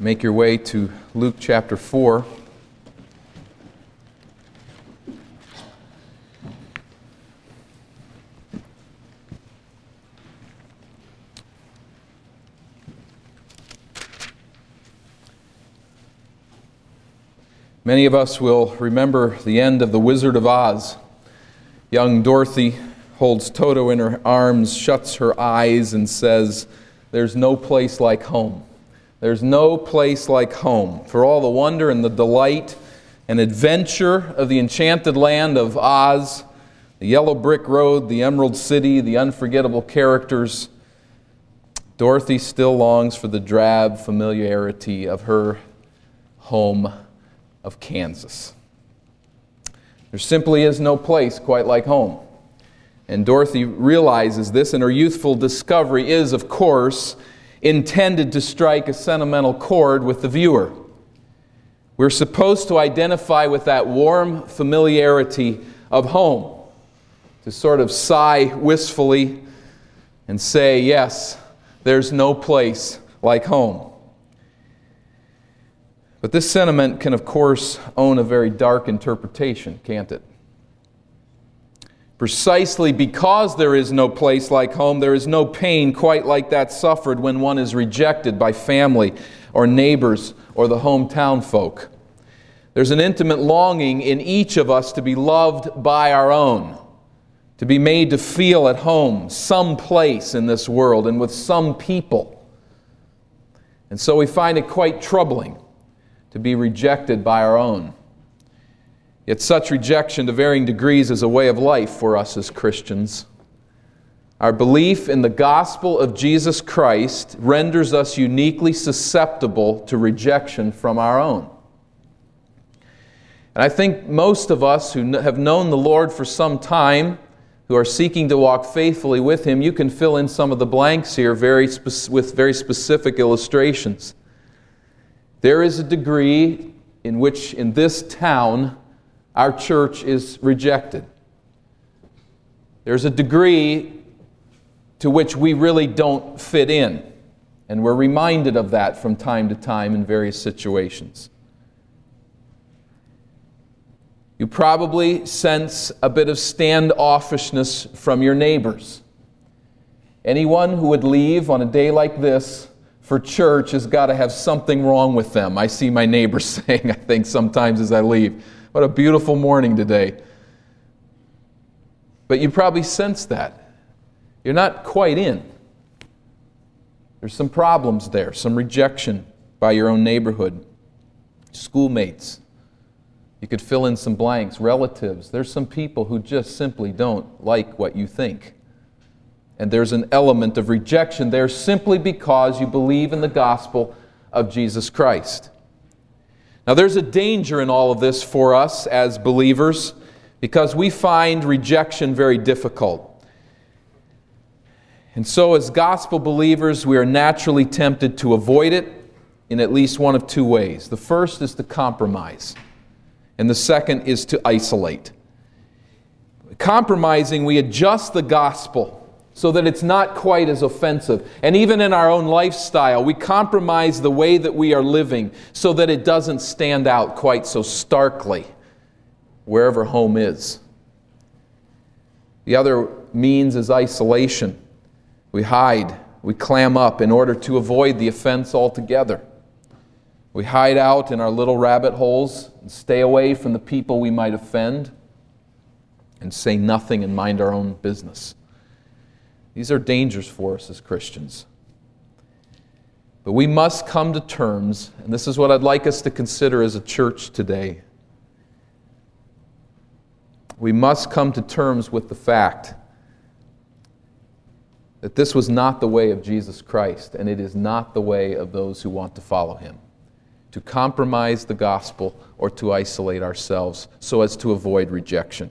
make your way to Luke chapter 4. Many of us will remember the end of The Wizard of Oz. Young Dorothy holds Toto in her arms, shuts her eyes, and says, There's no place like home. There's no place like home. For all the wonder and the delight and adventure of the enchanted land of Oz, the yellow brick road, the emerald city, the unforgettable characters, Dorothy still longs for the drab familiarity of her home of Kansas. There simply is no place quite like home. And Dorothy realizes this, and her youthful discovery is, of course, intended to strike a sentimental chord with the viewer. We're supposed to identify with that warm familiarity of home, to sort of sigh wistfully and say, Yes, there's no place like home. But this sentiment can, of course, own a very dark interpretation, can't it? Precisely because there is no place like home, there is no pain quite like that suffered when one is rejected by family or neighbors or the hometown folk. There's an intimate longing in each of us to be loved by our own, to be made to feel at home some place in this world and with some people. And so we find it quite troubling to be rejected by our own. Yet such rejection to varying degrees is a way of life for us as Christians. Our belief in the gospel of Jesus Christ renders us uniquely susceptible to rejection from our own. And I think most of us who have known the Lord for some time, who are seeking to walk faithfully with Him, you can fill in some of the blanks here very spe- with very specific illustrations. There is a degree in which, in this town, our church is rejected. There's a degree to which we really don't fit in, and we're reminded of that from time to time in various situations. You probably sense a bit of standoffishness from your neighbors. Anyone who would leave on a day like this for church has got to have something wrong with them. I see my neighbors saying, I think, sometimes as I leave, What a beautiful morning today. But you probably sense that. You're not quite in. There's some problems there, some rejection by your own neighborhood, schoolmates. You could fill in some blanks, relatives. There's some people who just simply don't like what you think and there's an element of rejection there simply because you believe in the gospel of Jesus Christ. Now, there's a danger in all of this for us as believers because we find rejection very difficult. And so, as gospel believers, we are naturally tempted to avoid it in at least one of two ways. The first is to compromise, and the second is to isolate. Compromising, we adjust the gospel so that it's not quite as offensive. And even in our own lifestyle, we compromise the way that we are living so that it doesn't stand out quite so starkly wherever home is. The other means is isolation. We hide, we clam up in order to avoid the offense altogether. We hide out in our little rabbit holes and stay away from the people we might offend and say nothing and mind our own business. These are dangers for us as Christians. But we must come to terms, and this is what I'd like us to consider as a church today. We must come to terms with the fact that this was not the way of Jesus Christ, and it is not the way of those who want to follow him. To compromise the gospel or to isolate ourselves so as to avoid rejection.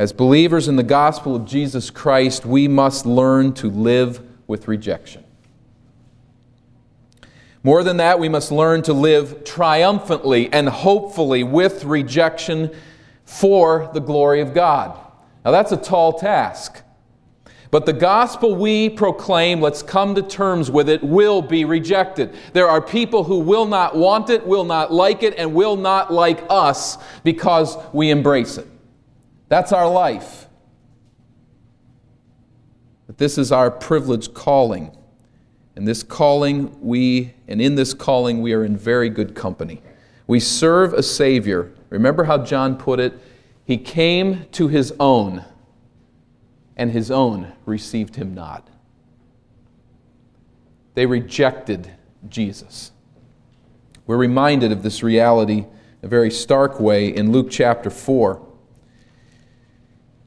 As believers in the gospel of Jesus Christ, we must learn to live with rejection. More than that, we must learn to live triumphantly and hopefully with rejection for the glory of God. Now, that's a tall task. But the gospel we proclaim, let's come to terms with it, will be rejected. There are people who will not want it, will not like it, and will not like us because we embrace it. That's our life. But this is our privileged calling. And this calling, we, and in this calling, we are in very good company. We serve a Savior. Remember how John put it? He came to his own and his own received him not. They rejected Jesus. We're reminded of this reality a very stark way in Luke chapter 4.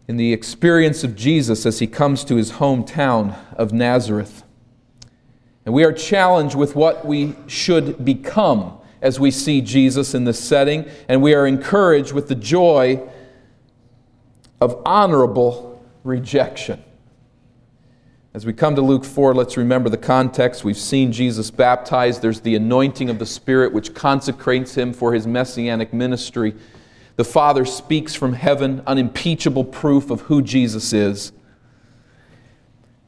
In the experience of Jesus as he comes to his hometown of Nazareth. And we are challenged with what we should become as we see Jesus in this setting, and we are encouraged with the joy of honorable rejection. As we come to Luke 4, let's remember the context. We've seen Jesus baptized. There's the anointing of the Spirit, which consecrates him for his messianic ministry. The Father speaks from heaven, unimpeachable proof of who Jesus is.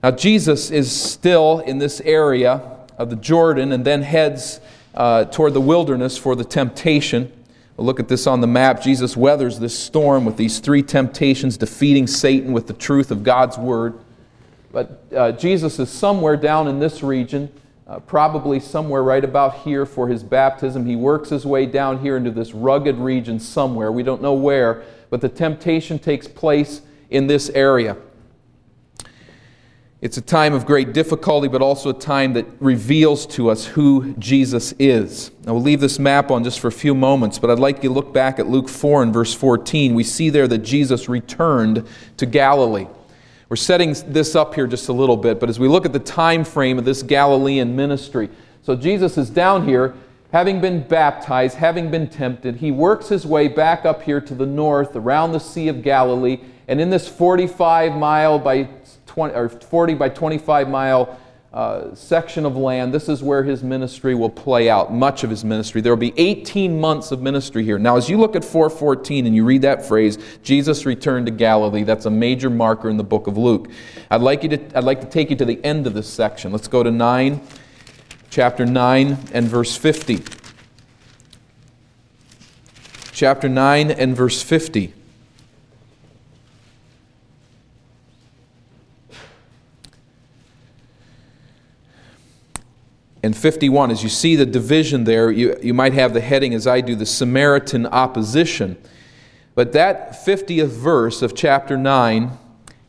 Now, Jesus is still in this area of the Jordan and then heads uh, toward the wilderness for the temptation. We'll look at this on the map. Jesus weathers this storm with these three temptations, defeating Satan with the truth of God's word. But uh, Jesus is somewhere down in this region, uh, probably somewhere right about here for his baptism. He works his way down here into this rugged region somewhere. We don't know where, but the temptation takes place in this area. It's a time of great difficulty, but also a time that reveals to us who Jesus is. I will leave this map on just for a few moments, but I'd like you to look back at Luke 4 and verse 14. We see there that Jesus returned to Galilee. We're setting this up here just a little bit, but as we look at the time frame of this Galilean ministry, so Jesus is down here, having been baptized, having been tempted. He works his way back up here to the north, around the Sea of Galilee, and in this 45 mile by 20, or 40 by 25 mile uh, section of land. This is where his ministry will play out, much of his ministry. There will be 18 months of ministry here. Now, as you look at 414 and you read that phrase, Jesus returned to Galilee, that's a major marker in the book of Luke. I'd like, you to, I'd like to take you to the end of this section. Let's go to 9, chapter 9 and verse 50. Chapter 9 and verse 50. And 51, as you see the division there, you, you might have the heading, as I do, the Samaritan opposition. But that 50th verse of chapter 9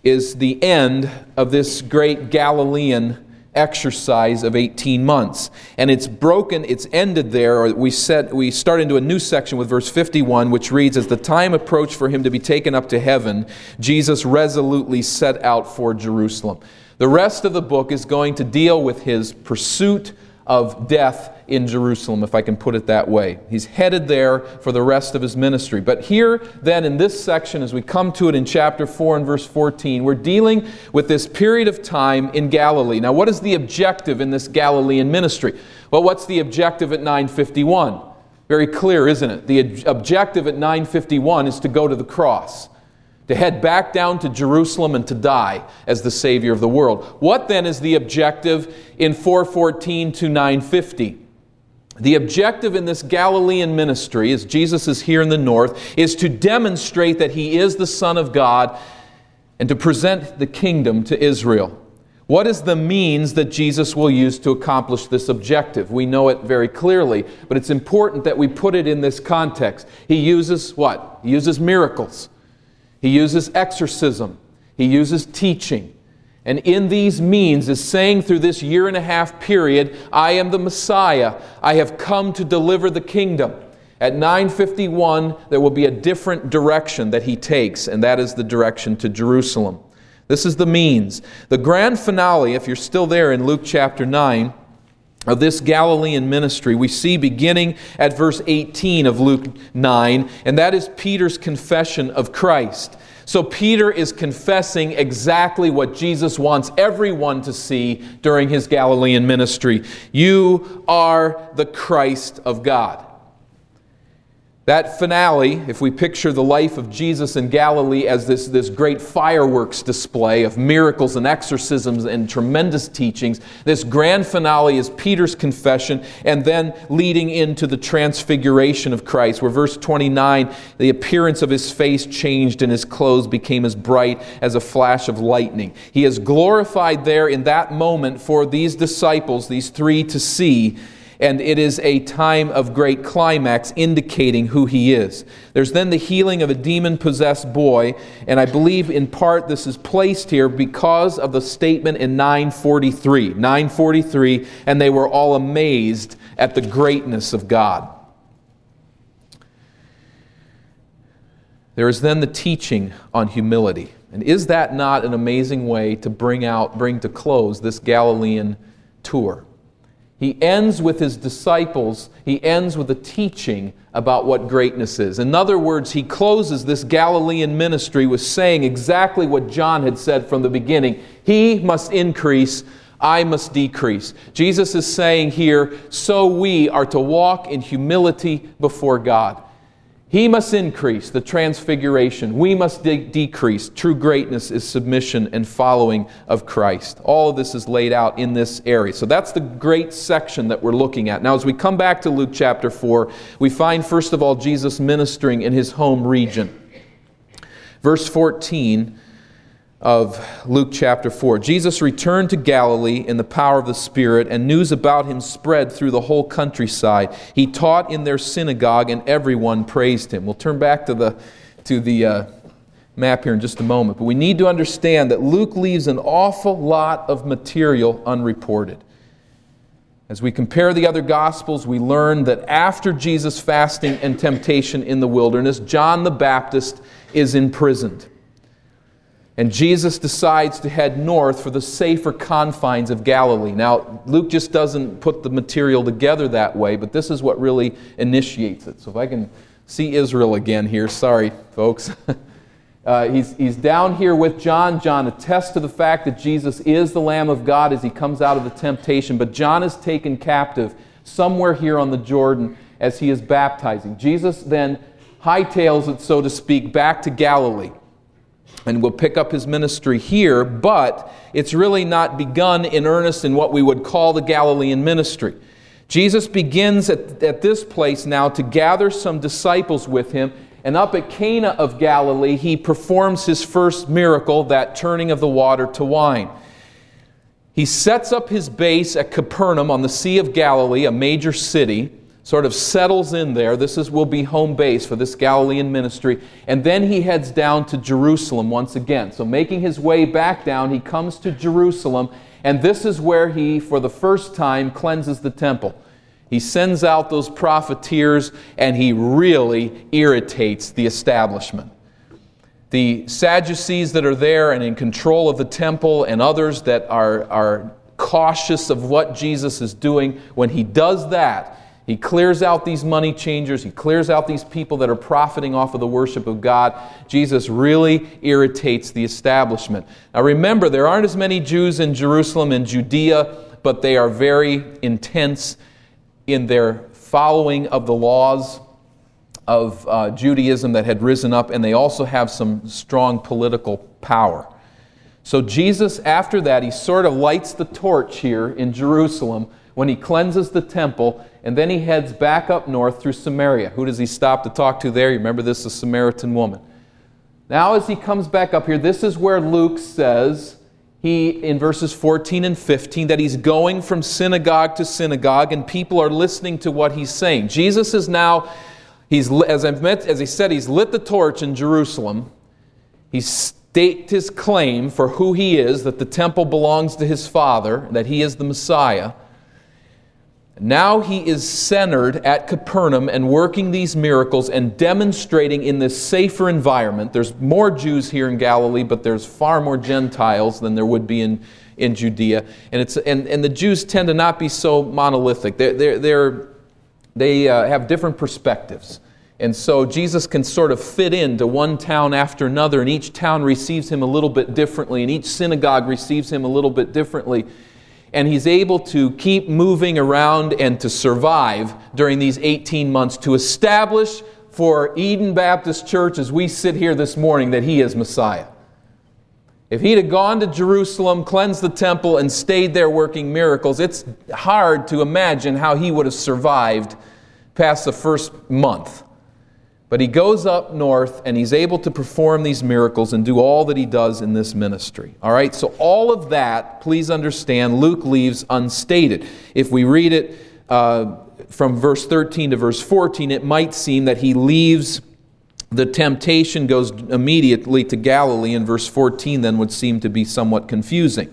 is the end of this great Galilean exercise of 18 months. And it's broken, it's ended there, or we, set, we start into a new section with verse 51, which reads As the time approached for him to be taken up to heaven, Jesus resolutely set out for Jerusalem. The rest of the book is going to deal with his pursuit of death in Jerusalem, if I can put it that way. He's headed there for the rest of his ministry. But here, then, in this section, as we come to it in chapter 4 and verse 14, we're dealing with this period of time in Galilee. Now, what is the objective in this Galilean ministry? Well, what's the objective at 951? Very clear, isn't it? The objective at 951 is to go to the cross to head back down to Jerusalem and to die as the Savior of the world. What then is the objective in 414 to 950? The objective in this Galilean ministry, as Jesus is here in the north, is to demonstrate that he is the Son of God and to present the kingdom to Israel. What is the means that Jesus will use to accomplish this objective? We know it very clearly, but it's important that we put it in this context. He uses what? He uses miracles. He uses exorcism, he uses teaching. And in these means is saying through this year and a half period, I am the Messiah. I have come to deliver the kingdom. At 951, there will be a different direction that he takes, and that is the direction to Jerusalem. This is the means. The grand finale, if you're still there in Luke chapter 9, of this Galilean ministry, we see beginning at verse 18 of Luke 9, and that is Peter's confession of Christ. So Peter is confessing exactly what Jesus wants everyone to see during his Galilean ministry. You are the Christ of God. That finale, if we picture the life of Jesus in Galilee as this, this great fireworks display of miracles and exorcisms and tremendous teachings, this grand finale is Peter's confession and then leading into the transfiguration of Christ, where verse 29, the appearance of his face changed and his clothes became as bright as a flash of lightning. He is glorified there in that moment for these disciples, these three, to see and it is a time of great climax indicating who he is. There's then the healing of a demon possessed boy, and I believe in part this is placed here because of the statement in 943. 943, and they were all amazed at the greatness of God. There is then the teaching on humility. And is that not an amazing way to bring out, bring to close this Galilean tour? He ends with his disciples, he ends with a teaching about what greatness is. In other words, he closes this Galilean ministry with saying exactly what John had said from the beginning He must increase, I must decrease. Jesus is saying here, so we are to walk in humility before God. He must increase, the transfiguration. We must de- decrease. True greatness is submission and following of Christ. All of this is laid out in this area. So that's the great section that we're looking at. Now, as we come back to Luke chapter 4, we find, first of all, Jesus ministering in his home region. Verse 14 of Luke chapter 4. Jesus returned to Galilee in the power of the Spirit, and news about him spread through the whole countryside. He taught in their synagogue, and everyone praised him. We'll turn back to the, to the uh, map here in just a moment. But we need to understand that Luke leaves an awful lot of material unreported. As we compare the other Gospels, we learn that after Jesus' fasting and temptation in the wilderness, John the Baptist is imprisoned. And Jesus decides to head north for the safer confines of Galilee. Now, Luke just doesn't put the material together that way, but this is what really initiates it. So, if I can see Israel again here, sorry, folks. uh, he's, he's down here with John. John attests to the fact that Jesus is the Lamb of God as he comes out of the temptation, but John is taken captive somewhere here on the Jordan as he is baptizing. Jesus then hightails it, so to speak, back to Galilee and we'll pick up his ministry here, but it's really not begun in earnest in what we would call the Galilean ministry. Jesus begins at, at this place now to gather some disciples with him, and up at Cana of Galilee, he performs his first miracle, that turning of the water to wine. He sets up his base at Capernaum on the Sea of Galilee, a major city sort of settles in there. This is, will be home base for this Galilean ministry. And then he heads down to Jerusalem once again. So, making his way back down, he comes to Jerusalem. And this is where he, for the first time, cleanses the temple. He sends out those profiteers and he really irritates the establishment. The Sadducees that are there and in control of the temple, and others that are, are cautious of what Jesus is doing, when he does that, he clears out these money changers. He clears out these people that are profiting off of the worship of God. Jesus really irritates the establishment. Now remember, there aren't as many Jews in Jerusalem and Judea, but they are very intense in their following of the laws of uh, Judaism that had risen up, and they also have some strong political power. So Jesus, after that, he sort of lights the torch here in Jerusalem when he cleanses the temple, and then he heads back up north through Samaria. Who does he stop to talk to there? You remember this, is a Samaritan woman. Now, as he comes back up here, this is where Luke says, he, in verses 14 and 15, that he's going from synagogue to synagogue, and people are listening to what he's saying. Jesus is now, he's, as, I've as he said, he's lit the torch in Jerusalem. He's staked his claim for who he is, that the temple belongs to his Father, that he is the Messiah. Now he is centered at Capernaum and working these miracles and demonstrating in this safer environment. There's more Jews here in Galilee, but there's far more Gentiles than there would be in, in Judea. And, it's, and, and the Jews tend to not be so monolithic, they're, they're, they're they uh, have different perspectives. And so Jesus can sort of fit into one town after another, and each town receives him a little bit differently, and each synagogue receives him a little bit differently and he's able to keep moving around and to survive during these 18 months to establish for Eden Baptist Church as we sit here this morning that he is Messiah. If he'd have gone to Jerusalem, cleansed the temple, and stayed there working miracles, it's hard to imagine how he would have survived past the first month. But he goes up north and he's able to perform these miracles and do all that he does in this ministry. All right, so all of that, please understand, Luke leaves unstated. If we read it uh, from verse 13 to verse 14, it might seem that he leaves the temptation goes immediately to Galilee, and verse 14 then would seem to be somewhat confusing.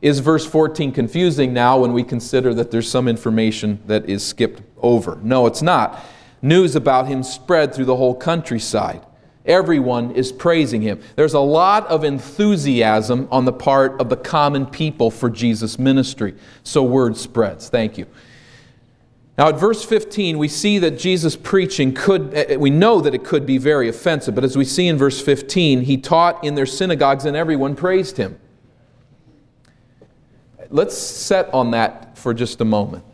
Is verse 14 confusing now when we consider that there's some information that is skipped over? No, it's not. News about him spread through the whole countryside. Everyone is praising him. There's a lot of enthusiasm on the part of the common people for Jesus' ministry. So word spreads. Thank you. Now, at verse 15, we see that Jesus' preaching could, eh, we know that it could be very offensive, but as we see in verse 15, he taught in their synagogues and everyone praised him. Let's set on that for just a moment.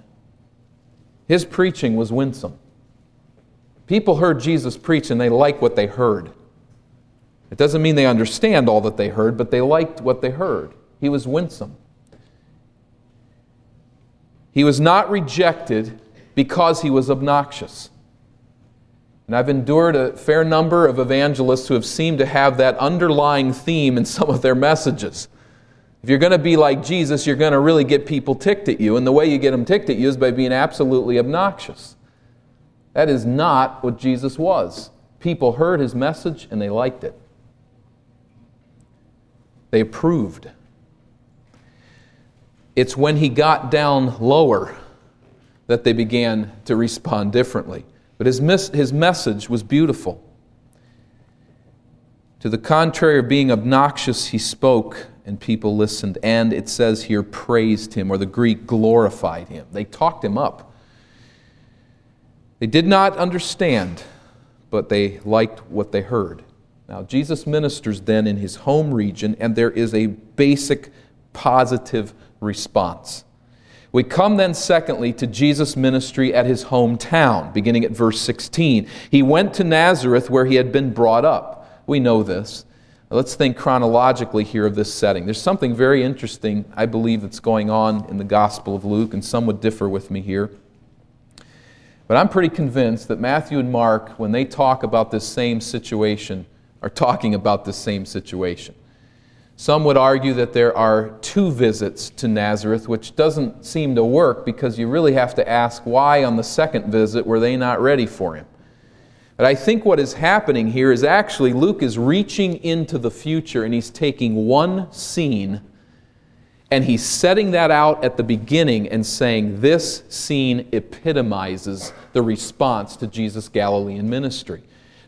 His preaching was winsome. People heard Jesus preach and they liked what they heard. It doesn't mean they understand all that they heard, but they liked what they heard. He was winsome. He was not rejected because he was obnoxious. And I've endured a fair number of evangelists who have seemed to have that underlying theme in some of their messages. If you're going to be like Jesus, you're going to really get people ticked at you. And the way you get them ticked at you is by being absolutely obnoxious. That is not what Jesus was. People heard his message and they liked it, they approved. It's when he got down lower that they began to respond differently. But his, his message was beautiful. To the contrary of being obnoxious, he spoke and people listened. And it says here, praised him, or the Greek glorified him. They talked him up. They did not understand, but they liked what they heard. Now, Jesus ministers then in his home region, and there is a basic positive response. We come then, secondly, to Jesus' ministry at his hometown, beginning at verse 16. He went to Nazareth where he had been brought up. We know this. Let's think chronologically here of this setting. There's something very interesting, I believe, that's going on in the Gospel of Luke, and some would differ with me here. But I'm pretty convinced that Matthew and Mark, when they talk about this same situation, are talking about this same situation. Some would argue that there are two visits to Nazareth, which doesn't seem to work because you really have to ask why on the second visit were they not ready for him. But I think what is happening here is actually Luke is reaching into the future and he's taking one scene and he's setting that out at the beginning and saying this scene epitomizes the response to Jesus' Galilean ministry.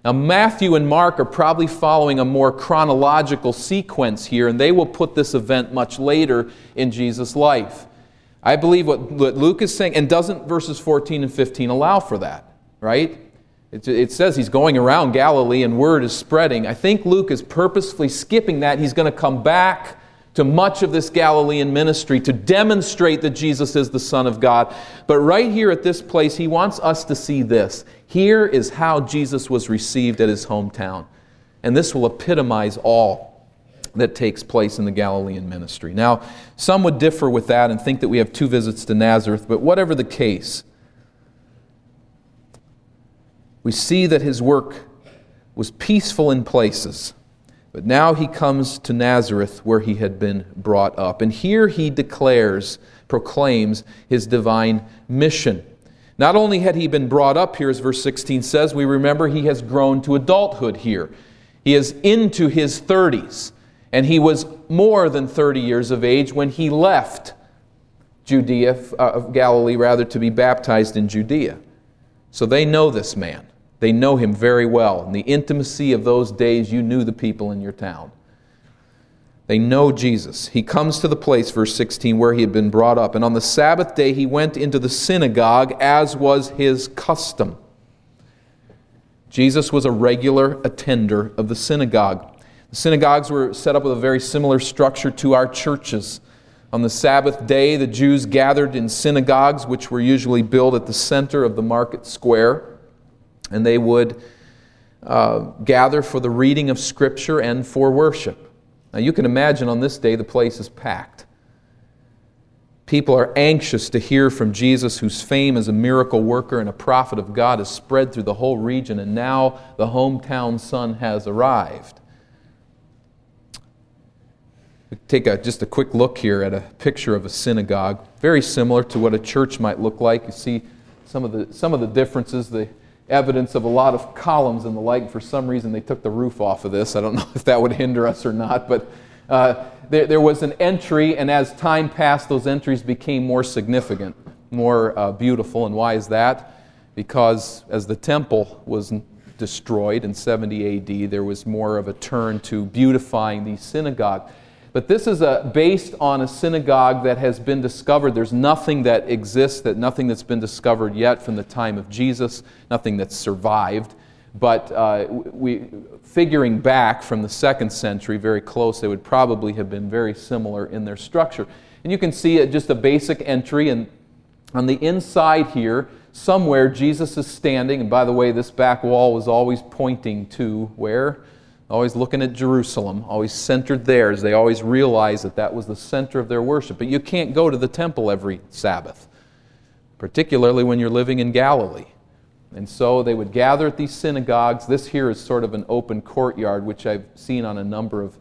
Now, Matthew and Mark are probably following a more chronological sequence here, and they will put this event much later in Jesus' life. I believe what, Luke is saying, and doesn't verses 14 and 15 allow for that, right? It, it says he's going around Galilee and word is spreading. I think Luke is purposefully skipping that. He's going to come back to much of this Galilean ministry to demonstrate that Jesus is the Son of God. But right here at this place, he wants us to see this. Here is how Jesus was received at his hometown. And this will epitomize all that takes place in the Galilean ministry. Now, some would differ with that and think that we have two visits to Nazareth, but whatever the case, we see that his work was peaceful in places but now he comes to Nazareth where he had been brought up. And here he declares, proclaims his divine mission. Not only had he been brought up here, as verse 16 says, we remember he has grown to adulthood here. He is into his 30s. And he was more than 30 years of age when he left Judea, uh, Galilee rather, to be baptized in Judea. So they know this man. They know him very well. In the intimacy of those days, you knew the people in your town. They know Jesus. He comes to the place, verse 16, where he had been brought up. And on the Sabbath day, he went into the synagogue, as was his custom. Jesus was a regular attender of the synagogue. The synagogues were set up with a very similar structure to our churches. On the Sabbath day, the Jews gathered in synagogues, which were usually built at the center of the market square and they would uh, gather for the reading of Scripture and for worship. Now, you can imagine on this day the place is packed. People are anxious to hear from Jesus, whose fame as a miracle worker and a prophet of God has spread through the whole region, and now the hometown son has arrived. Take a, just a quick look here at a picture of a synagogue, very similar to what a church might look like. You see some of the, some of the differences, the evidence of a lot of columns and the like. For some reason, they took the roof off of this. I don't know if that would hinder us or not, but uh, there, there, was an entry, and as time passed, those entries became more significant, more uh, beautiful. And why is that? Because as the temple was destroyed in 70 AD, there was more of a turn to beautifying the synagogue. But this is a, based on a synagogue that has been discovered. There's nothing that exists, that nothing that's been discovered yet from the time of Jesus, nothing that's survived. But uh, we, figuring back from the second century, very close, they would probably have been very similar in their structure. And you can see it, just a basic entry, and on the inside here, somewhere Jesus is standing. And by the way, this back wall was always pointing to where? Always looking at Jerusalem, always centered there, as they always realized that that was the center of their worship. But you can't go to the temple every Sabbath, particularly when you're living in Galilee. And so they would gather at these synagogues. This here is sort of an open courtyard, which I've seen on a number of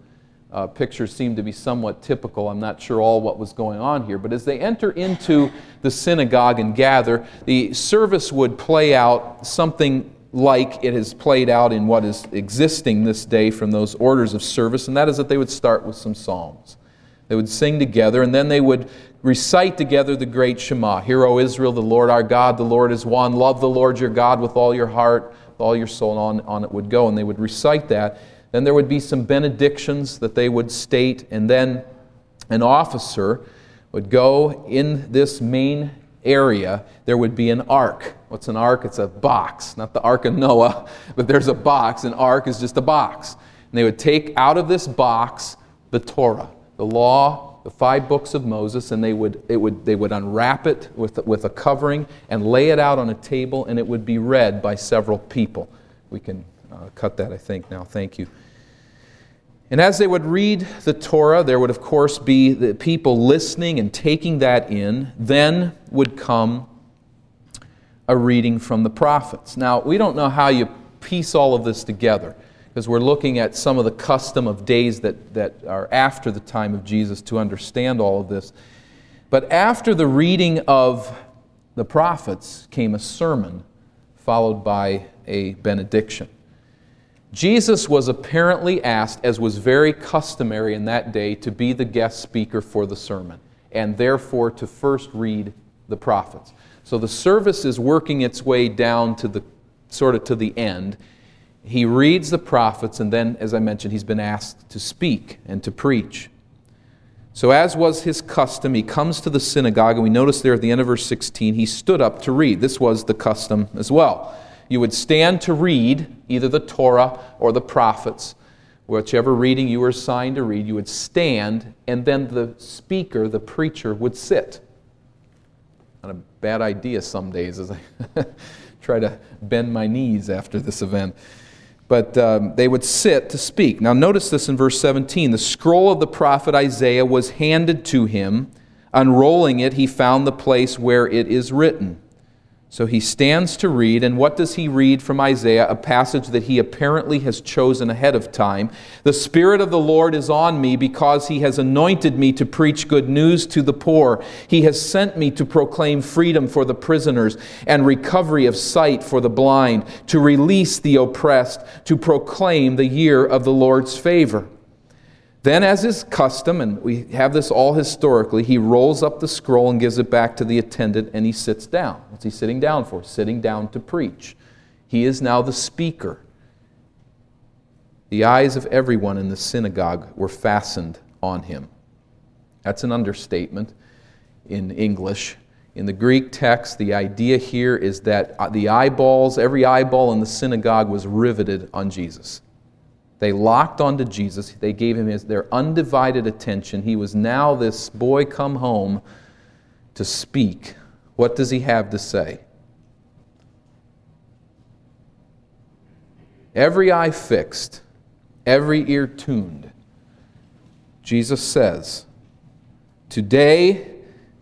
uh, pictures, seem to be somewhat typical. I'm not sure all what was going on here. But as they enter into the synagogue and gather, the service would play out something like it has played out in what is existing this day from those orders of service, and that is that they would start with some psalms. They would sing together, and then they would recite together the great Shema Hear, O Israel, the Lord our God, the Lord is one. Love the Lord your God with all your heart, with all your soul, and on, on it would go. And they would recite that. Then there would be some benedictions that they would state, and then an officer would go in this main area, there would be an ark. What's an ark? It's a box, not the ark of Noah, but there's a box. An ark is just a box. And they would take out of this box the Torah, the law, the five books of Moses, and they would, it would, they would unwrap it with, with a covering and lay it out on a table, and it would be read by several people. We can uh, cut that, I think, now. Thank you. And as they would read the Torah, there would, of course, be the people listening and taking that in. Then would come a reading from the prophets. Now, we don't know how you piece all of this together because we're looking at some of the custom of days that, that are after the time of Jesus to understand all of this. But after the reading of the prophets came a sermon followed by a benediction. Jesus was apparently asked, as was very customary in that day, to be the guest speaker for the sermon, and therefore to first read the prophets. So the service is working its way down to the sort of to the end. He reads the prophets, and then, as I mentioned, he's been asked to speak and to preach. So, as was his custom, he comes to the synagogue, and we notice there at the end of verse 16, he stood up to read. This was the custom as well you would stand to read either the Torah or the prophets, whichever reading you were assigned to read, you would stand, and then the speaker, the preacher, would sit. Not a bad idea some days as I try to bend my knees after this event. But um, they would sit to speak. Now, notice this in verse 17. The scroll of the prophet Isaiah was handed to him. Unrolling it, he found the place where it is written. So he stands to read, and what does he read from Isaiah? A passage that he apparently has chosen ahead of time. The Spirit of the Lord is on me because he has anointed me to preach good news to the poor. He has sent me to proclaim freedom for the prisoners and recovery of sight for the blind, to release the oppressed, to proclaim the year of the Lord's favor. Then, as is custom, and we have this all historically, he rolls up the scroll and gives it back to the attendant and he sits down. What's he sitting down for? Sitting down to preach. He is now the speaker. The eyes of everyone in the synagogue were fastened on him. That's an understatement in English. In the Greek text, the idea here is that the eyeballs, every eyeball in the synagogue was riveted on Jesus. They locked onto Jesus. They gave him his, their undivided attention. He was now this boy come home to speak. What does he have to say? every eye fixed, every ear tuned, Jesus says, Today,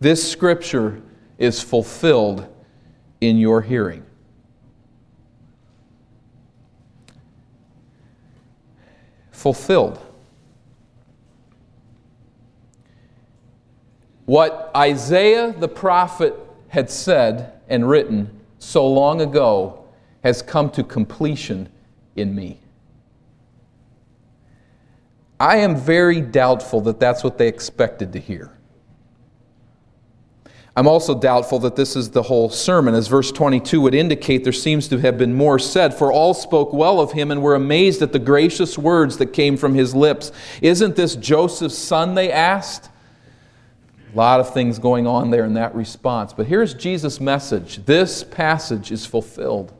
this scripture is fulfilled in your hearing. Fulfilled. What Isaiah the prophet had said and written so long ago has come to completion in me. I am very doubtful that that's what they expected to hear. I'm also doubtful that this is the whole sermon, as verse 22 would indicate there seems to have been more said, for all spoke well of him and were amazed at the gracious words that came from his lips. Isn't this Joseph's son? They asked. A lot of things going on there in that response. But here's Jesus' message this passage is fulfilled.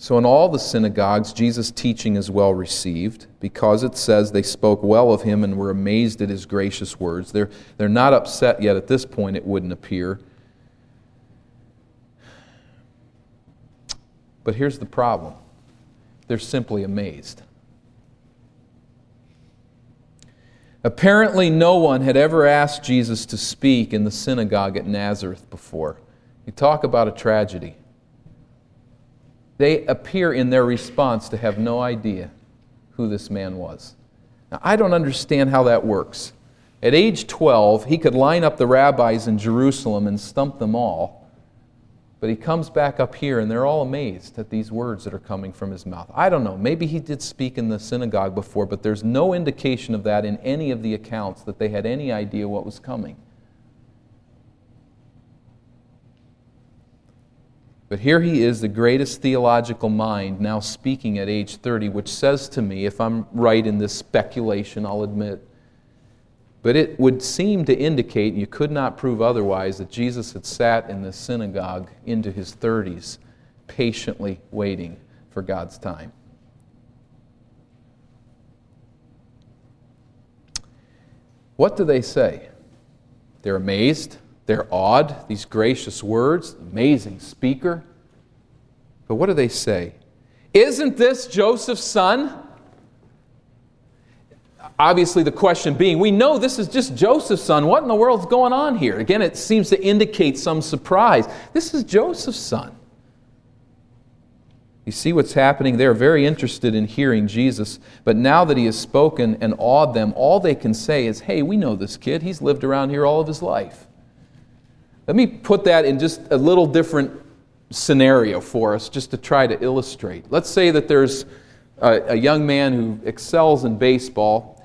So, in all the synagogues, Jesus' teaching is well received because it says they spoke well of him and were amazed at his gracious words. They're, they're not upset yet at this point, it wouldn't appear. But here's the problem they're simply amazed. Apparently, no one had ever asked Jesus to speak in the synagogue at Nazareth before. You talk about a tragedy they appear in their response to have no idea who this man was. Now, I don't understand how that works. At age 12, he could line up the rabbis in Jerusalem and stump them all. But he comes back up here and they're all amazed at these words that are coming from his mouth. I don't know. Maybe he did speak in the synagogue before, but there's no indication of that in any of the accounts that they had any idea what was coming. But here he is, the greatest theological mind, now speaking at age 30, which says to me, if I'm right in this speculation, I'll admit, but it would seem to indicate, you could not prove otherwise, that Jesus had sat in the synagogue into his 30s, patiently waiting for God's time. What do they say? They're amazed. They're awed, these gracious words, amazing speaker. But what do they say? Isn't this Joseph's son? Obviously, the question being, we know this is just Joseph's son. What in the world's going on here? Again, it seems to indicate some surprise. This is Joseph's son. You see what's happening? They're very interested in hearing Jesus, but now that he has spoken and awed them, all they can say is, hey, we know this kid. He's lived around here all of his life. Let me put that in just a little different scenario for us, just to try to illustrate. Let's say that there's a, a young man who excels in baseball.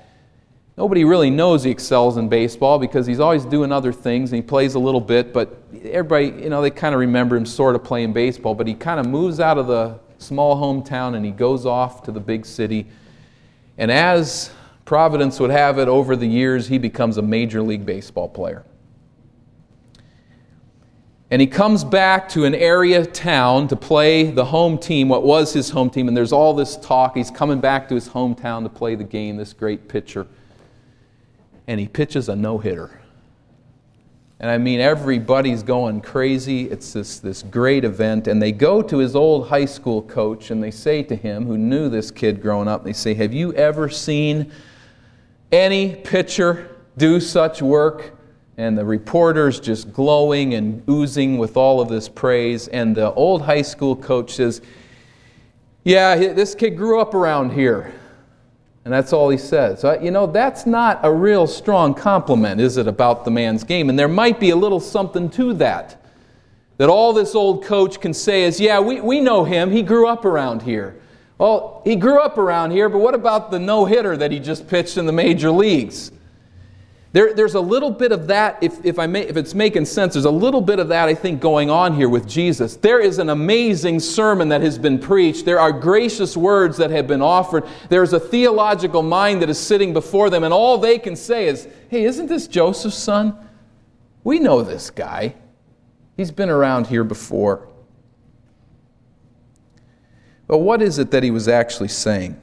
Nobody really knows he excels in baseball because he's always doing other things and he plays a little bit, but everybody, you know, they kind of remember him sort of playing baseball, but he kind of moves out of the small hometown and he goes off to the big city. And as Providence would have it over the years, he becomes a major league baseball player. And he comes back to an area town to play the home team, what was his home team, and there's all this talk. He's coming back to his hometown to play the game, this great pitcher. And he pitches a no hitter. And I mean, everybody's going crazy. It's this, this great event. And they go to his old high school coach and they say to him, who knew this kid growing up, they say, Have you ever seen any pitcher do such work? And the reporters just glowing and oozing with all of this praise. And the old high school coach says, Yeah, this kid grew up around here. And that's all he says. So, you know, that's not a real strong compliment, is it, about the man's game? And there might be a little something to that. That all this old coach can say is, Yeah, we, we know him. He grew up around here. Well, he grew up around here, but what about the no hitter that he just pitched in the major leagues? There, there's a little bit of that, if, if, I may, if it's making sense, there's a little bit of that, I think, going on here with Jesus. There is an amazing sermon that has been preached. There are gracious words that have been offered. There's a theological mind that is sitting before them, and all they can say is, hey, isn't this Joseph's son? We know this guy. He's been around here before. But what is it that he was actually saying?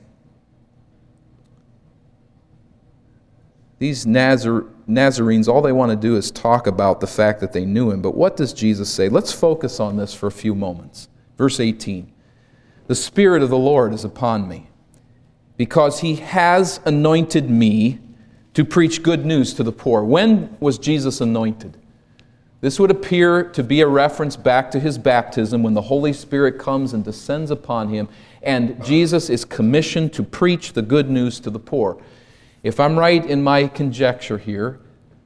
These Nazar- Nazarenes, all they want to do is talk about the fact that they knew him. But what does Jesus say? Let's focus on this for a few moments. Verse 18 The Spirit of the Lord is upon me, because he has anointed me to preach good news to the poor. When was Jesus anointed? This would appear to be a reference back to his baptism when the Holy Spirit comes and descends upon him, and Jesus is commissioned to preach the good news to the poor. If I'm right in my conjecture here,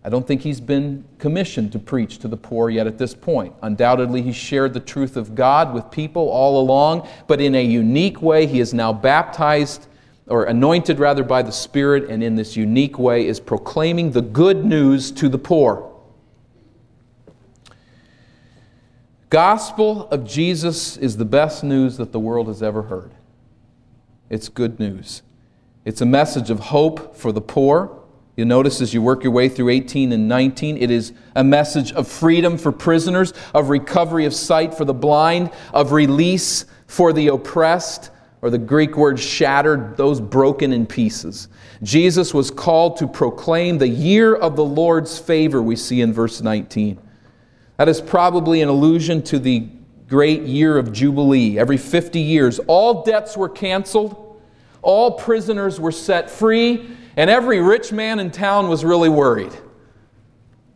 I don't think he's been commissioned to preach to the poor yet at this point. Undoubtedly, he shared the truth of God with people all along, but in a unique way, he is now baptized or anointed rather by the Spirit, and in this unique way is proclaiming the good news to the poor. Gospel of Jesus is the best news that the world has ever heard. It's good news. It's a message of hope for the poor. You'll notice as you work your way through 18 and 19, it is a message of freedom for prisoners, of recovery of sight for the blind, of release for the oppressed, or the Greek word shattered, those broken in pieces. Jesus was called to proclaim the year of the Lord's favor, we see in verse 19. That is probably an allusion to the great year of Jubilee. Every 50 years, all debts were canceled all prisoners were set free, and every rich man in town was really worried.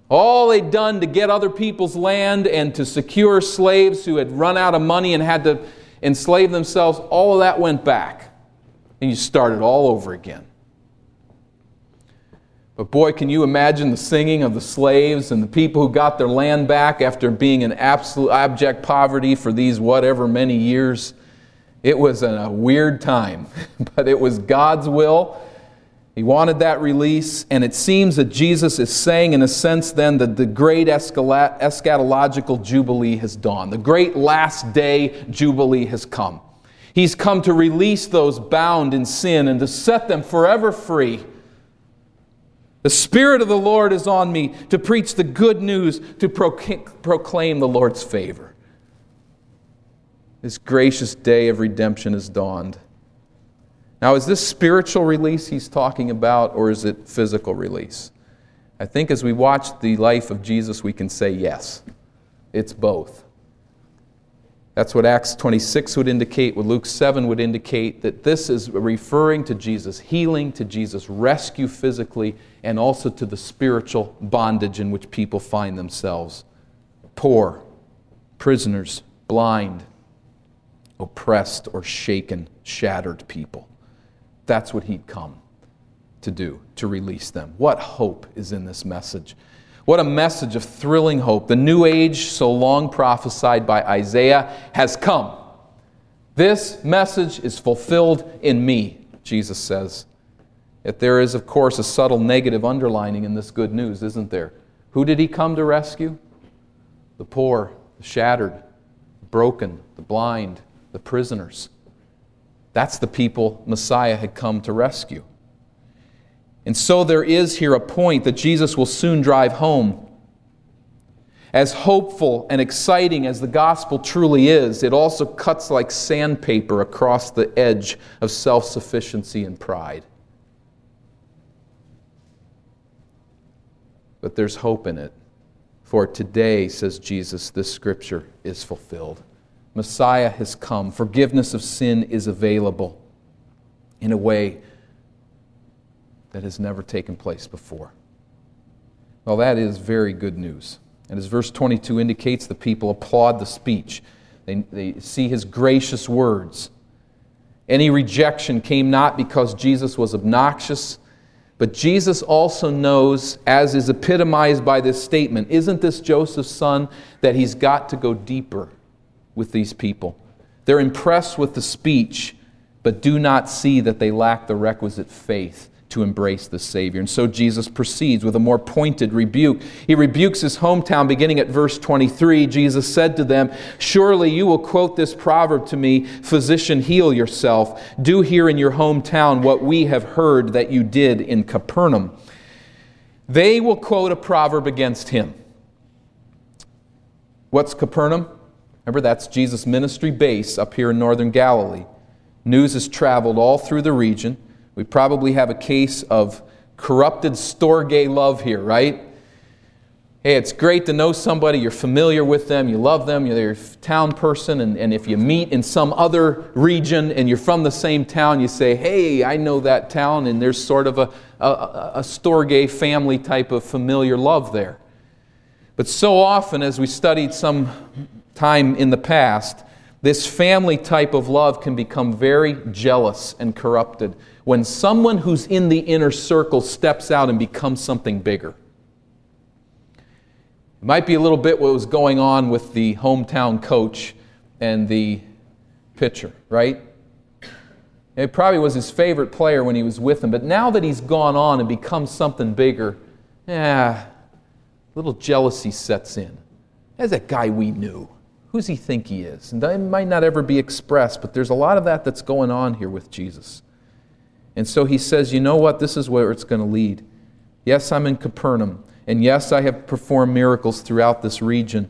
All they'd done to get other people's land and to secure slaves who had run out of money and had to enslave themselves, all of that went back. And you started all over again. But boy, can you imagine the singing of the slaves and the people who got their land back after being in absolute abject poverty for these whatever many years? It was a weird time, but it was God's will. He wanted that release, and it seems that Jesus is saying, in a sense, then, that the great eschatological jubilee has dawned. The great last day jubilee has come. He's come to release those bound in sin and to set them forever free. The Spirit of the Lord is on me to preach the good news, to proclaim the Lord's favor. This gracious day of redemption has dawned. Now, is this spiritual release he's talking about, or is it physical release? I think as we watch the life of Jesus, we can say yes. It's both. That's what Acts 26 would indicate, what Luke 7 would indicate, that this is referring to Jesus' healing, to Jesus' rescue physically, and also to the spiritual bondage in which people find themselves poor, prisoners, blind, oppressed or shaken, shattered people. That's what he'd come to do, to release them. What hope is in this message? What a message of thrilling hope. The new age, so long prophesied by Isaiah, has come. This message is fulfilled in me, Jesus says. Yet there is, of course, a subtle negative underlining in this good news, isn't there? Who did he come to rescue? The poor, the shattered, the broken, the blind, the prisoners. That's the people Messiah had come to rescue. And so there is here a point that Jesus will soon drive home. As hopeful and exciting as the gospel truly is, it also cuts like sandpaper across the edge of self sufficiency and pride. But there's hope in it. For today, says Jesus, this scripture is fulfilled. Messiah has come. Forgiveness of sin is available in a way that has never taken place before. Well, that is very good news. And as verse 22 indicates, the people applaud the speech. They, they see his gracious words. Any rejection came not because Jesus was obnoxious, but Jesus also knows, as is epitomized by this statement, isn't this Joseph's son, that he's got to go deeper with these people. They're impressed with the speech, but do not see that they lack the requisite faith to embrace the Savior. And so Jesus proceeds with a more pointed rebuke. He rebukes his hometown beginning at verse 23. Jesus said to them, Surely you will quote this proverb to me Physician, heal yourself. Do here in your hometown what we have heard that you did in Capernaum. They will quote a proverb against him. What's Capernaum? Remember, that's Jesus' ministry base up here in northern Galilee. News has traveled all through the region. We probably have a case of corrupted storge love here, right? Hey, it's great to know somebody, you're familiar with them, you love them, you're a town person, and, and if you meet in some other region and you're from the same town, you say, Hey, I know that town, and there's sort of a, a, a Storge family type of familiar love there. But so often, as we studied some time in the past, this family type of love can become very jealous and corrupted when someone who's in the inner circle steps out and becomes something bigger. It might be a little bit what was going on with the hometown coach and the pitcher, right? It probably was his favorite player when he was with him, but now that he's gone on and become something bigger, yeah, little jealousy sets in. There's that guy we knew. Who's he think he is? And that might not ever be expressed, but there's a lot of that that's going on here with Jesus. And so he says, you know what? This is where it's going to lead. Yes, I'm in Capernaum. And yes, I have performed miracles throughout this region,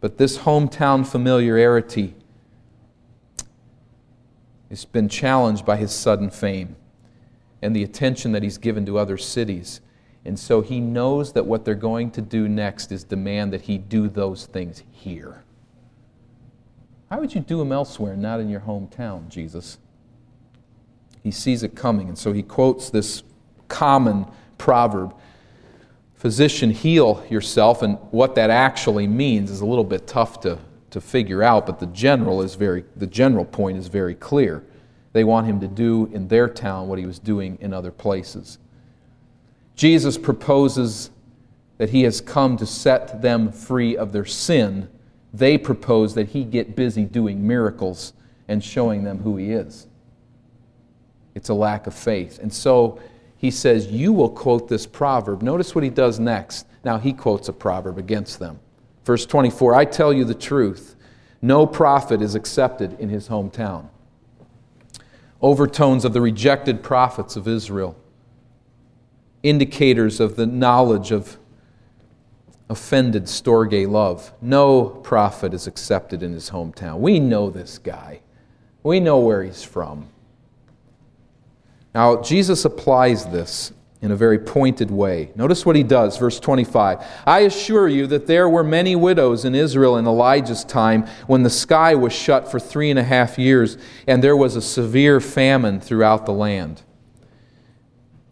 but this hometown familiarity has been challenged by his sudden fame and the attention that he's given to other cities. And so he knows that what they're going to do next is demand that he do those things here. How would you do them elsewhere, not in your hometown, Jesus? He sees it coming, and so he quotes this common proverb physician, heal yourself. And what that actually means is a little bit tough to, to figure out, but the general, is very, the general point is very clear. They want him to do in their town what he was doing in other places. Jesus proposes that he has come to set them free of their sin. They propose that he get busy doing miracles and showing them who he is. It's a lack of faith. And so he says, You will quote this proverb. Notice what he does next. Now he quotes a proverb against them. Verse 24 I tell you the truth, no prophet is accepted in his hometown. Overtones of the rejected prophets of Israel, indicators of the knowledge of offended Storge love. No prophet is accepted in his hometown. We know this guy, we know where he's from. Now, Jesus applies this in a very pointed way. Notice what he does, verse 25. I assure you that there were many widows in Israel in Elijah's time when the sky was shut for three and a half years and there was a severe famine throughout the land.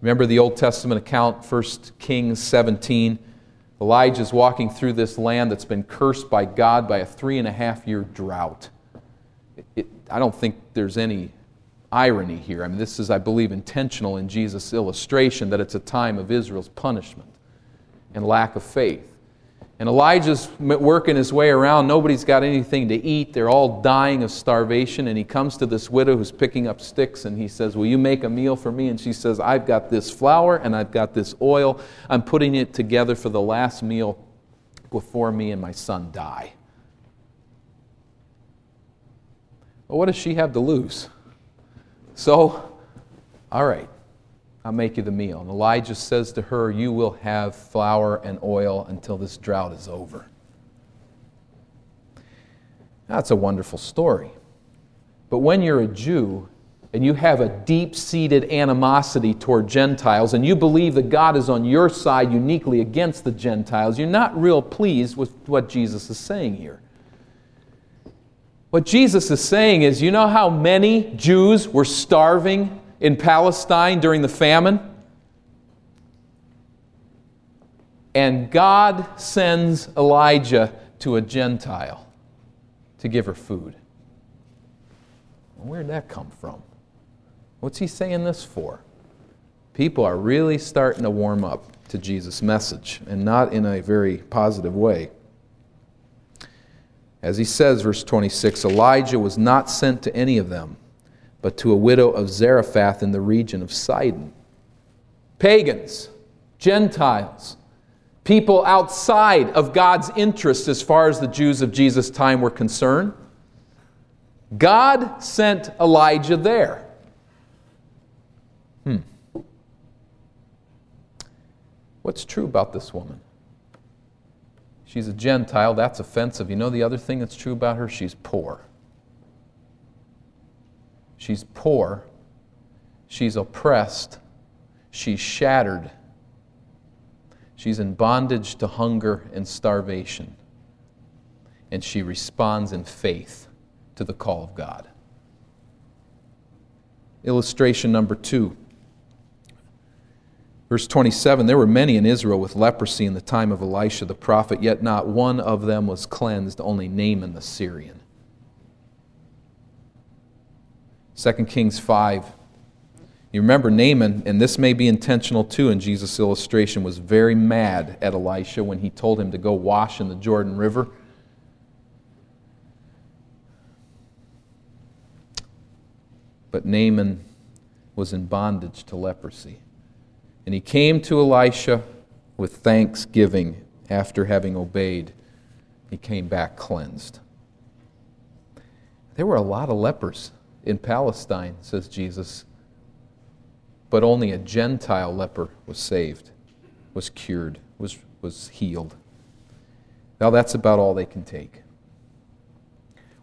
Remember the Old Testament account, 1 Kings 17? Elijah's walking through this land that's been cursed by God by a three and a half year drought. It, it, I don't think there's any irony here. I mean, this is, I believe, intentional in Jesus' illustration that it's a time of Israel's punishment and lack of faith. And Elijah's working his way around. Nobody's got anything to eat. They're all dying of starvation. And he comes to this widow who's picking up sticks and he says, Will you make a meal for me? And she says, I've got this flour and I've got this oil. I'm putting it together for the last meal before me and my son die. Well, what does she have to lose? So, all right, I'll make you the meal. And Elijah says to her, You will have flour and oil until this drought is over. That's a wonderful story. But when you're a Jew and you have a deep seated animosity toward Gentiles and you believe that God is on your side uniquely against the Gentiles, you're not real pleased with what Jesus is saying here. What Jesus is saying is, you know how many Jews were starving in Palestine during the famine? And God sends Elijah to a Gentile to give her food. Where'd that come from? What's he saying this for? People are really starting to warm up to Jesus' message, and not in a very positive way. As he says, verse 26 Elijah was not sent to any of them, but to a widow of Zarephath in the region of Sidon. Pagans, Gentiles, people outside of God's interest as far as the Jews of Jesus' time were concerned. God sent Elijah there. Hmm. What's true about this woman? She's a Gentile. That's offensive. You know the other thing that's true about her? She's poor. She's poor. She's oppressed. She's shattered. She's in bondage to hunger and starvation. And she responds in faith to the call of God. Illustration number two. Verse 27 There were many in Israel with leprosy in the time of Elisha the prophet, yet not one of them was cleansed, only Naaman the Syrian. 2 Kings 5. You remember Naaman, and this may be intentional too in Jesus' illustration, was very mad at Elisha when he told him to go wash in the Jordan River. But Naaman was in bondage to leprosy. And he came to Elisha with thanksgiving after having obeyed. He came back cleansed. There were a lot of lepers in Palestine, says Jesus, but only a Gentile leper was saved, was cured, was, was healed. Now that's about all they can take.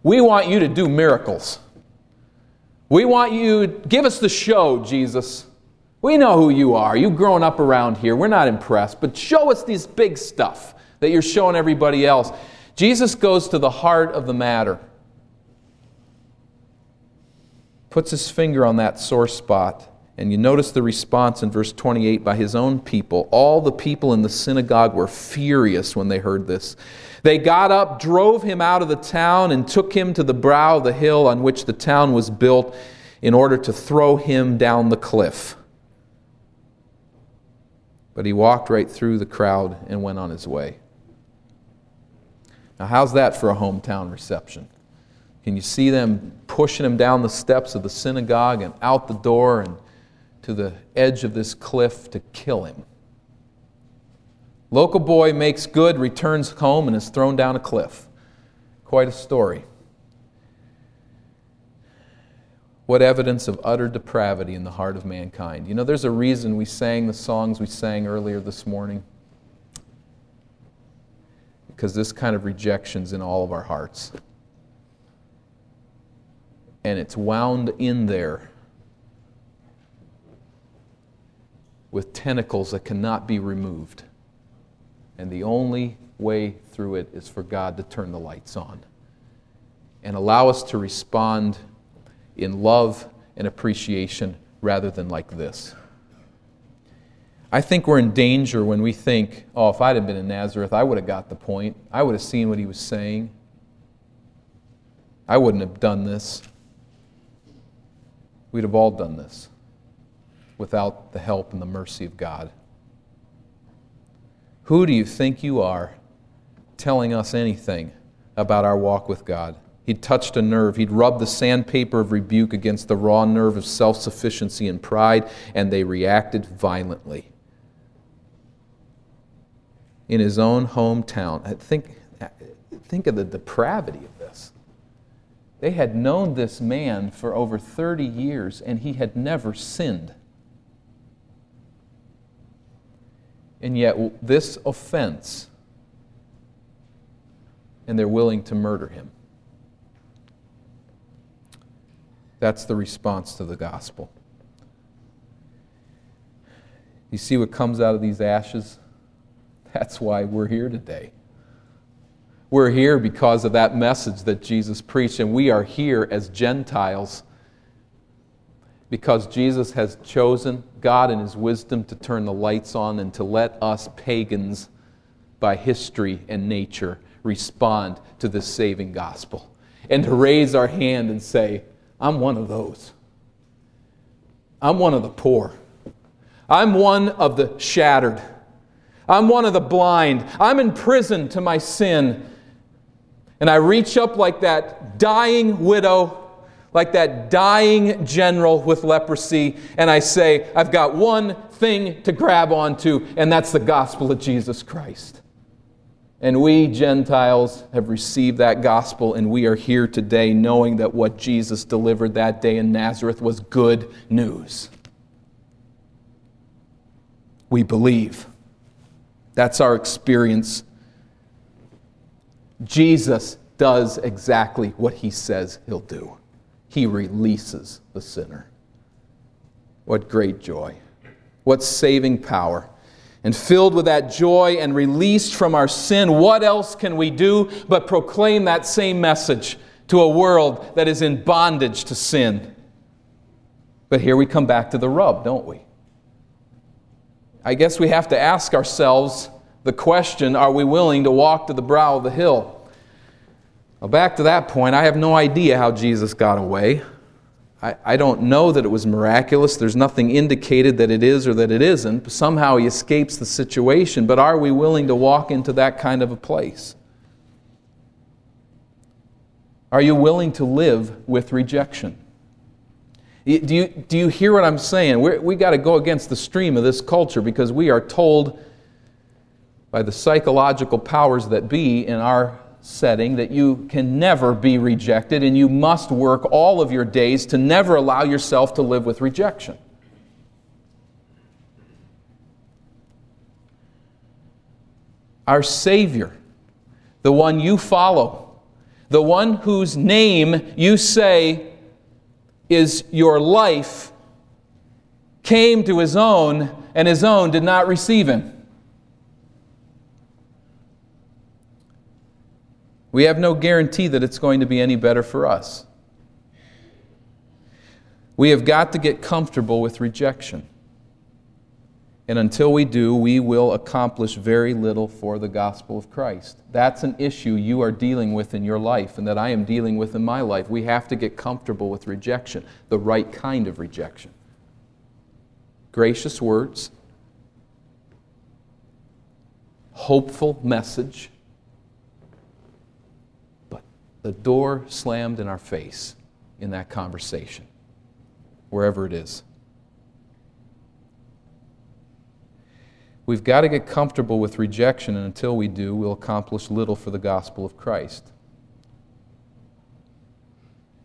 We want you to do miracles. We want you, give us the show, Jesus. We know who you are. You've grown up around here. We're not impressed, but show us this big stuff that you're showing everybody else. Jesus goes to the heart of the matter, puts his finger on that sore spot. And you notice the response in verse 28 by his own people. All the people in the synagogue were furious when they heard this. They got up, drove him out of the town, and took him to the brow of the hill on which the town was built in order to throw him down the cliff. But he walked right through the crowd and went on his way. Now, how's that for a hometown reception? Can you see them pushing him down the steps of the synagogue and out the door and to the edge of this cliff to kill him? Local boy makes good, returns home, and is thrown down a cliff. Quite a story. What evidence of utter depravity in the heart of mankind. You know, there's a reason we sang the songs we sang earlier this morning. Because this kind of rejection's in all of our hearts. And it's wound in there with tentacles that cannot be removed. And the only way through it is for God to turn the lights on and allow us to respond in love and appreciation rather than like this. I think we're in danger when we think, oh, if I'd have been in Nazareth, I would have got the point. I would have seen what he was saying. I wouldn't have done this. We'd have all done this without the help and the mercy of God. Who do you think you are telling us anything about our walk with God? He'd touched a nerve. He'd rubbed the sandpaper of rebuke against the raw nerve of self sufficiency and pride, and they reacted violently. In his own hometown. Think, think of the depravity of. They had known this man for over 30 years, and he had never sinned. And yet, this offense, and they're willing to murder him. That's the response to the gospel. You see what comes out of these ashes? That's why we're here today. We're here because of that message that Jesus preached, and we are here as Gentiles because Jesus has chosen, God in His wisdom, to turn the lights on and to let us pagans, by history and nature, respond to this saving gospel. And to raise our hand and say, I'm one of those. I'm one of the poor. I'm one of the shattered. I'm one of the blind. I'm in prison to my sin. And I reach up like that dying widow like that dying general with leprosy, and I say, I've got one thing to grab onto, and that's the gospel of Jesus Christ. And we, Gentiles, have received that gospel, and we are here today knowing that what Jesus delivered that day in Nazareth was good news. We believe. That's our experience. Jesus does exactly what he says he'll do he releases the sinner. What great joy. What saving power. And filled with that joy and released from our sin, what else can we do but proclaim that same message to a world that is in bondage to sin? But here we come back to the rub, don't we? I guess we have to ask ourselves the question are we willing to walk to the brow of the hill? Well, back to that point, I have no idea how Jesus got away. I, I don't know that it was miraculous. There's nothing indicated that it is or that it isn't. Somehow he escapes the situation, but are we willing to walk into that kind of a place? Are you willing to live with rejection? Do you, do you hear what I'm saying? We're, we got to go against the stream of this culture because we are told by the psychological powers that be in our setting that you can never be rejected and you must work all of your days to never allow yourself to live with rejection. Our Savior, the one you follow, the one whose name you say is your life, came to his own, and his own did not receive him. We have no guarantee that it's going to be any better for us. We have got to get comfortable with rejection. And until we do, we will accomplish very little for the gospel of Christ. That's an issue you are dealing with in your life and that I am dealing with in my life. We have to get comfortable with rejection, the right kind of rejection. Gracious words, hopeful message, the door slammed in our face in that conversation, wherever it is. We've got to get comfortable with rejection, and until we do, we'll accomplish little for the gospel of Christ.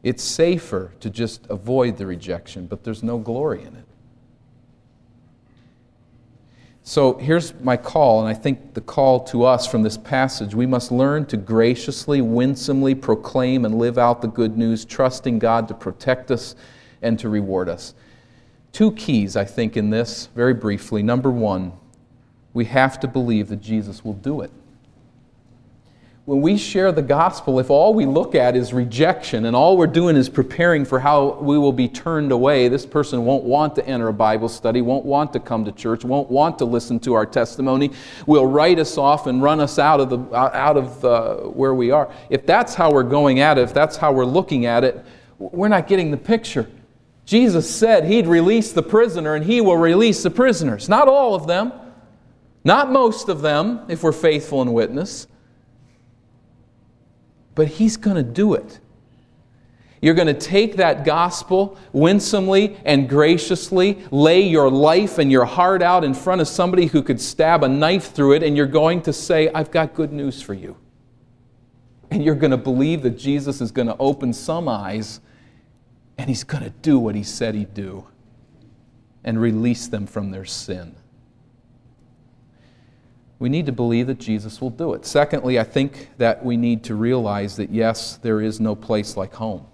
It's safer to just avoid the rejection, but there's no glory in it. So here's my call, and I think the call to us from this passage. We must learn to graciously, winsomely proclaim and live out the good news, trusting God to protect us and to reward us. Two keys, I think, in this, very briefly. Number one, we have to believe that Jesus will do it when we share the gospel, if all we look at is rejection and all we're doing is preparing for how we will be turned away, this person won't want to enter a Bible study, won't want to come to church, won't want to listen to our testimony, will write us off and run us out of, the, out of uh, where we are. If that's how we're going at it, if that's how we're looking at it, we're not getting the picture. Jesus said he'd release the prisoner and he will release the prisoners. Not all of them, not most of them, if we're faithful in witness but He's going to do it. You're going to take that gospel winsomely and graciously, lay your life and your heart out in front of somebody who could stab a knife through it, and you're going to say, I've got good news for you. And you're going to believe that Jesus is going to open some eyes and he's going to do what he said he'd do and release them from their sin we need to believe that Jesus will do it. Secondly, I think that we need to realize that yes, there is no place like home.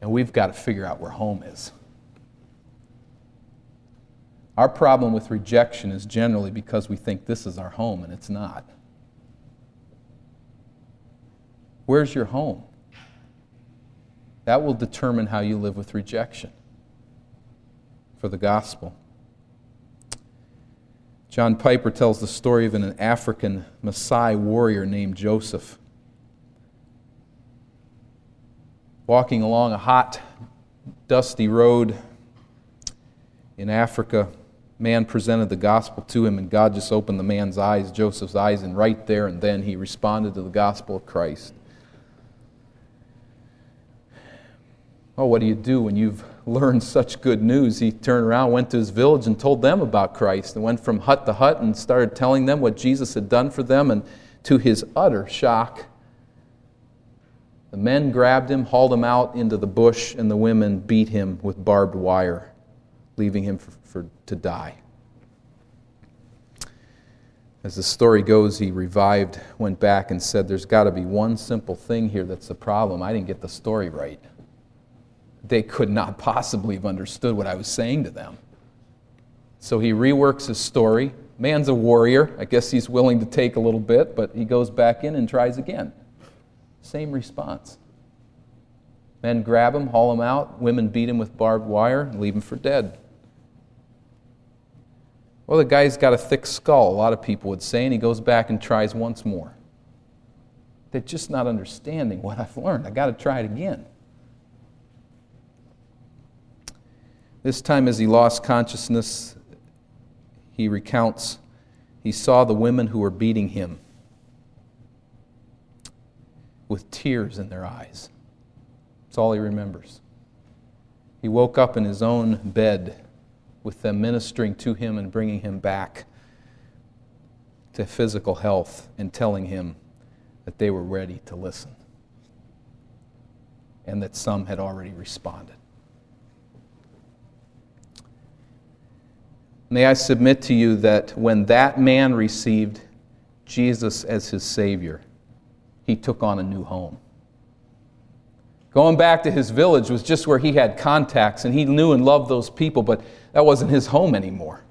And we've got to figure out where home is. Our problem with rejection is generally because we think this is our home and it's not. Where's your home? That will determine how you live with rejection for the gospel. John Piper tells the story of an African Maasai warrior named Joseph. Walking along a hot, dusty road in Africa, man presented the gospel to him, and God just opened the man's eyes, Joseph's eyes, and right there and then he responded to the gospel of Christ. Oh, what do you do when you've learned such good news? He turned around, went to his village, and told them about Christ, and went from hut to hut and started telling them what Jesus had done for them. And to his utter shock, the men grabbed him, hauled him out into the bush, and the women beat him with barbed wire, leaving him for, for to die. As the story goes, he revived, went back, and said, There's got to be one simple thing here that's the problem. I didn't get the story right. They could not possibly have understood what I was saying to them. So he reworks his story. Man's a warrior. I guess he's willing to take a little bit, but he goes back in and tries again. Same response. Men grab him, haul him out. Women beat him with barbed wire and leave him for dead. Well, the guy's got a thick skull, a lot of people would say, and he goes back and tries once more. They're just not understanding what I've learned. I've got to try it again. This time, as he lost consciousness, he recounts he saw the women who were beating him with tears in their eyes. That's all he remembers. He woke up in his own bed with them ministering to him and bringing him back to physical health and telling him that they were ready to listen and that some had already responded. May I submit to you that when that man received Jesus as his Savior, he took on a new home. Going back to his village was just where he had contacts and he knew and loved those people, but that wasn't his home anymore.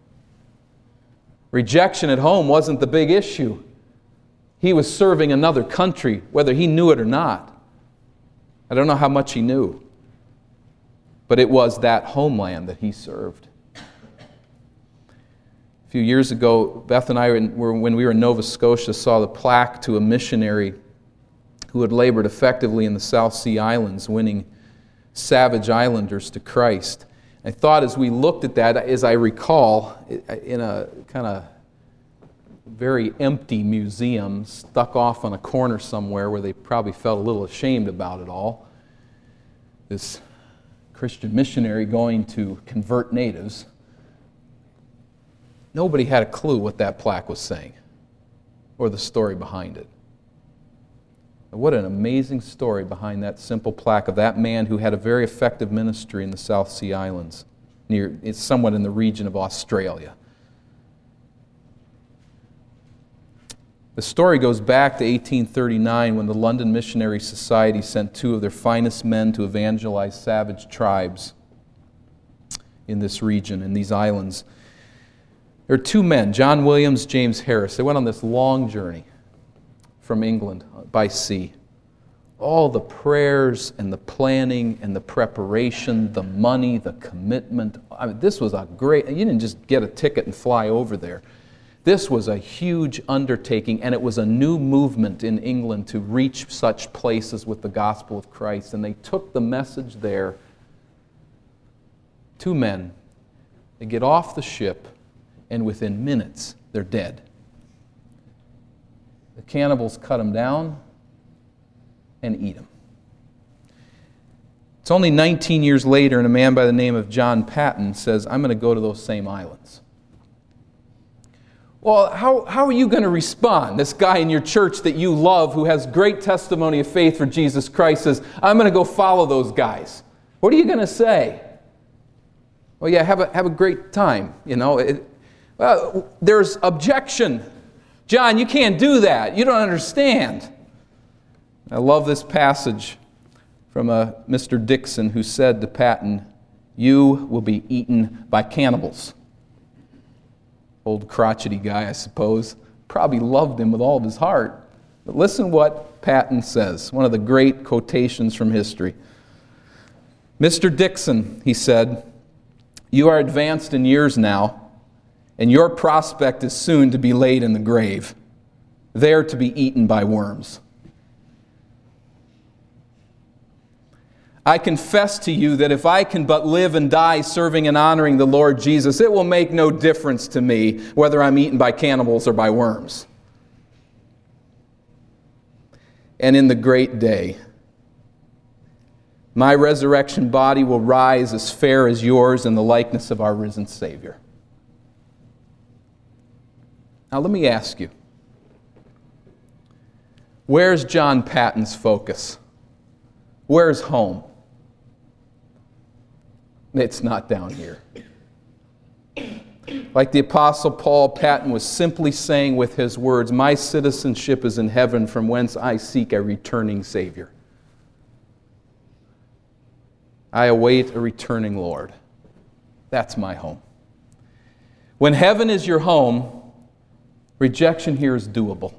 Rejection at home wasn't the big issue. He was serving another country, whether he knew it or not. I don't know how much he knew, but it was that homeland that he served. A few years ago, Beth and I, when we were in Nova Scotia, saw the plaque to a missionary who had labored effectively in the South Sea Islands, winning savage islanders to Christ. I thought as we looked at that, as I recall, in a kind of very empty museum stuck off on a corner somewhere where they probably felt a little ashamed about it all. This Christian missionary going to convert natives. Nobody had a clue what that plaque was saying or the story behind it. What an amazing story behind that simple plaque of that man who had a very effective ministry in the South Sea Islands, near, somewhat in the region of Australia. The story goes back to 1839 when the London Missionary Society sent two of their finest men to evangelize savage tribes in this region, in these islands. There are two men, John Williams, James Harris. They went on this long journey from England by sea. All the prayers and the planning and the preparation, the money, the commitment. I mean, this was a great, you didn't just get a ticket and fly over there. This was a huge undertaking, and it was a new movement in England to reach such places with the gospel of Christ. And they took the message there. Two men, they get off the ship, and within minutes, they're dead. The cannibals cut them down and eat them. It's only 19 years later, and a man by the name of John Paton says, I'm going to go to those same islands. Well, how, how are you going to respond? This guy in your church that you love who has great testimony of faith for Jesus Christ says, I'm going to go follow those guys. What are you going to say? Well, yeah, have a, have a great time. You know, it, well, there's objection. John, you can't do that. You don't understand. I love this passage from a uh, Mr. Dixon who said to Paton, You will be eaten by cannibals. Old crotchety guy, I suppose. Probably loved him with all of his heart. But listen what Paton says, one of the great quotations from history. Mr. Dixon, he said, You are advanced in years now and your prospect is soon to be laid in the grave, there to be eaten by worms. I confess to you that if I can but live and die serving and honoring the Lord Jesus, it will make no difference to me whether I'm eaten by cannibals or by worms. And in the great day, my resurrection body will rise as fair as yours in the likeness of our risen Savior. Now, let me ask you where's John Paton's focus? Where's home? It's not down here. Like the Apostle Paul, Paton was simply saying with his words, My citizenship is in heaven, from whence I seek a returning Savior. I await a returning Lord. That's my home. When heaven is your home, rejection here is doable.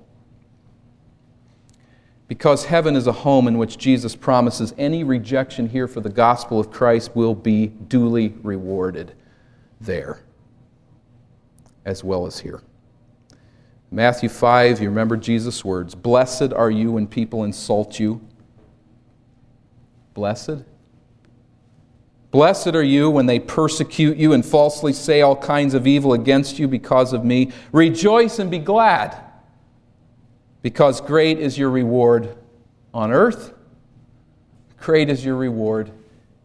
Because heaven is a home in which Jesus promises any rejection here for the gospel of Christ will be duly rewarded there as well as here. Matthew 5, you remember Jesus' words Blessed are you when people insult you. Blessed. Blessed are you when they persecute you and falsely say all kinds of evil against you because of me. Rejoice and be glad, because great is your reward on earth, great is your reward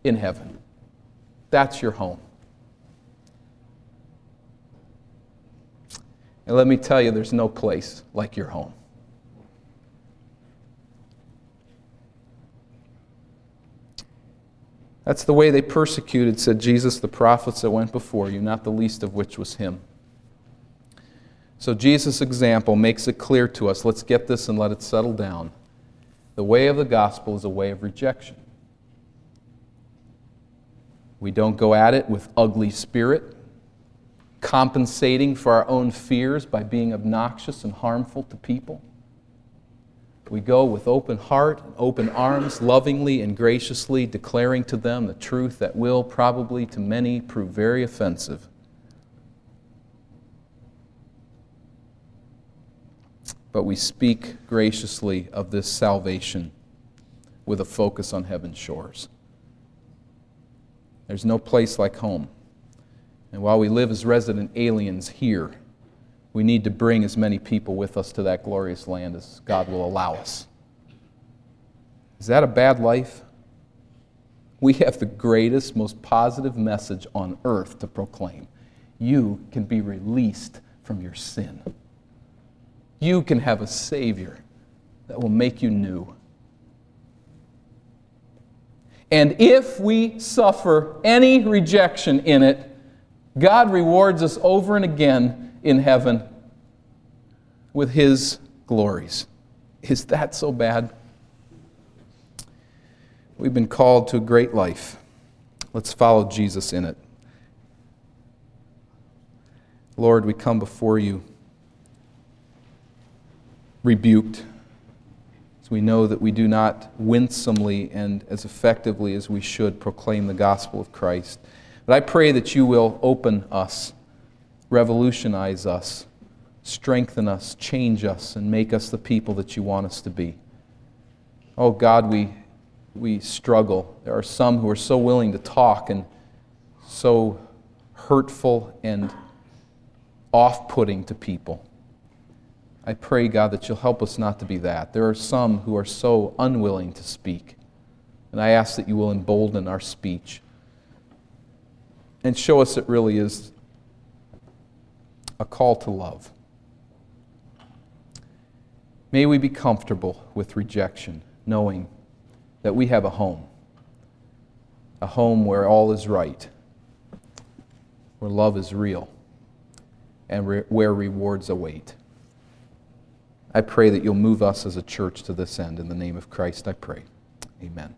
in heaven. That's your home. And let me tell you, there's no place like your home. That's the way they persecuted, said Jesus, the prophets that went before you, not the least of which was him. So Jesus' example makes it clear to us. Let's get this and let it settle down. The way of the gospel is a way of rejection. We don't go at it with ugly spirit compensating for our own fears by being obnoxious and harmful to people. We go with open heart and open arms, lovingly and graciously declaring to them the truth that will probably to many prove very offensive. But we speak graciously of this salvation with a focus on heaven's shores. There's no place like home. And while we live as resident aliens here, we need to bring as many people with us to that glorious land as God will allow us. Is that a bad life? We have the greatest, most positive message on earth to proclaim. You can be released from your sin. You can have a Savior that will make you new. And if we suffer any rejection in it, God rewards us over and again in heaven with His glories. Is that so bad? We've been called to a great life. Let's follow Jesus in it. Lord, we come before you rebuked. As we know that we do not winsomely and as effectively as we should proclaim the gospel of Christ. But I pray that you will open us, revolutionize us, strengthen us, change us, and make us the people that you want us to be. Oh God, we, we struggle. There are some who are so willing to talk and so hurtful and off putting to people. I pray, God, that you'll help us not to be that. There are some who are so unwilling to speak. And I ask that you will embolden our speech and show us it really is a call to love. May we be comfortable with rejection, knowing that we have a home, a home where all is right, where love is real, and re- where rewards await. I pray that you'll move us as a church to this end. In the name of Christ, I pray. Amen.